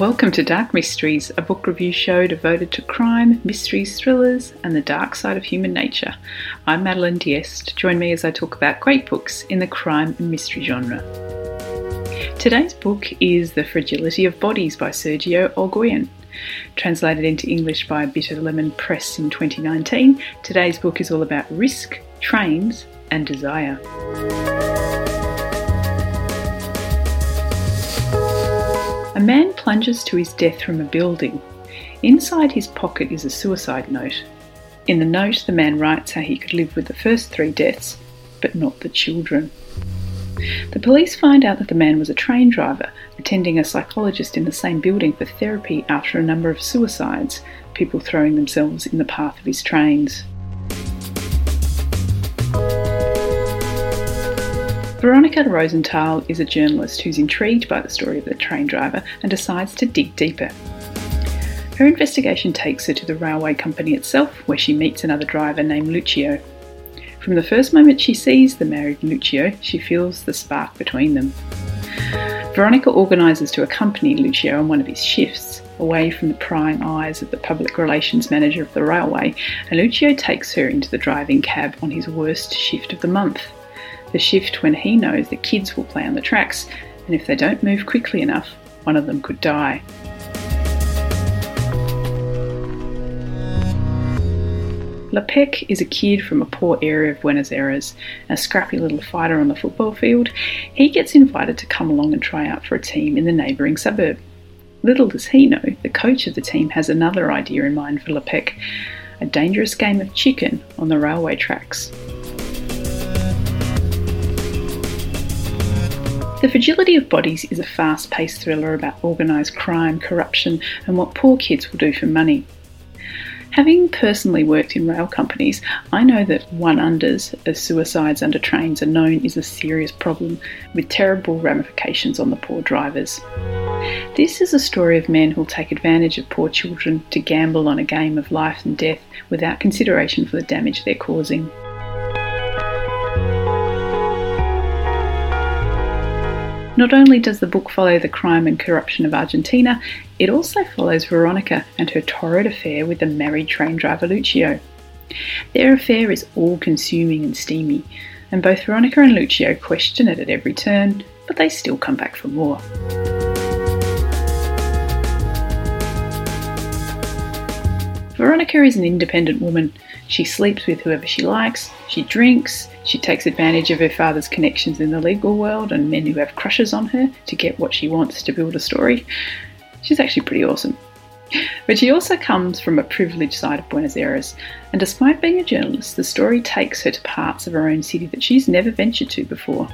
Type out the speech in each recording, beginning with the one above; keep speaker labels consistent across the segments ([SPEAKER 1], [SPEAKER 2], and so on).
[SPEAKER 1] Welcome to Dark Mysteries, a book review show devoted to crime, mysteries, thrillers, and the dark side of human nature. I'm Madeline Diest. Join me as I talk about great books in the crime and mystery genre. Today's book is The Fragility of Bodies by Sergio Olguin. Translated into English by Bitter Lemon Press in 2019, today's book is all about risk, trains, and desire. A man plunges to his death from a building. Inside his pocket is a suicide note. In the note, the man writes how he could live with the first three deaths, but not the children. The police find out that the man was a train driver, attending a psychologist in the same building for therapy after a number of suicides, people throwing themselves in the path of his trains. Veronica Rosenthal is a journalist who's intrigued by the story of the train driver and decides to dig deeper. Her investigation takes her to the railway company itself, where she meets another driver named Lucio. From the first moment she sees the married Lucio, she feels the spark between them. Veronica organises to accompany Lucio on one of his shifts, away from the prying eyes of the public relations manager of the railway, and Lucio takes her into the driving cab on his worst shift of the month the shift when he knows the kids will play on the tracks, and if they don't move quickly enough, one of them could die. Lepec is a kid from a poor area of Buenos Aires, a scrappy little fighter on the football field. He gets invited to come along and try out for a team in the neighbouring suburb. Little does he know, the coach of the team has another idea in mind for Lepec a dangerous game of chicken on the railway tracks. The Fragility of Bodies is a fast paced thriller about organised crime, corruption, and what poor kids will do for money. Having personally worked in rail companies, I know that one unders, as suicides under trains are known, is a serious problem with terrible ramifications on the poor drivers. This is a story of men who'll take advantage of poor children to gamble on a game of life and death without consideration for the damage they're causing. Not only does the book follow the crime and corruption of Argentina, it also follows Veronica and her torrid affair with the married train driver Lucio. Their affair is all consuming and steamy, and both Veronica and Lucio question it at every turn, but they still come back for more. Veronica is an independent woman. She sleeps with whoever she likes, she drinks, she takes advantage of her father's connections in the legal world and men who have crushes on her to get what she wants to build a story. She's actually pretty awesome. But she also comes from a privileged side of Buenos Aires, and despite being a journalist, the story takes her to parts of her own city that she's never ventured to before.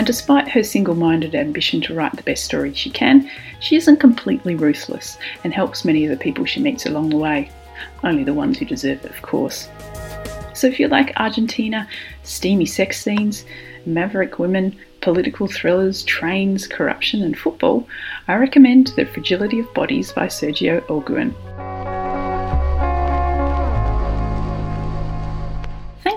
[SPEAKER 1] And despite her single minded ambition to write the best story she can, she isn't completely ruthless and helps many of the people she meets along the way. Only the ones who deserve it, of course. So if you like Argentina, steamy sex scenes, maverick women, political thrillers, trains, corruption, and football, I recommend The Fragility of Bodies by Sergio Olguin.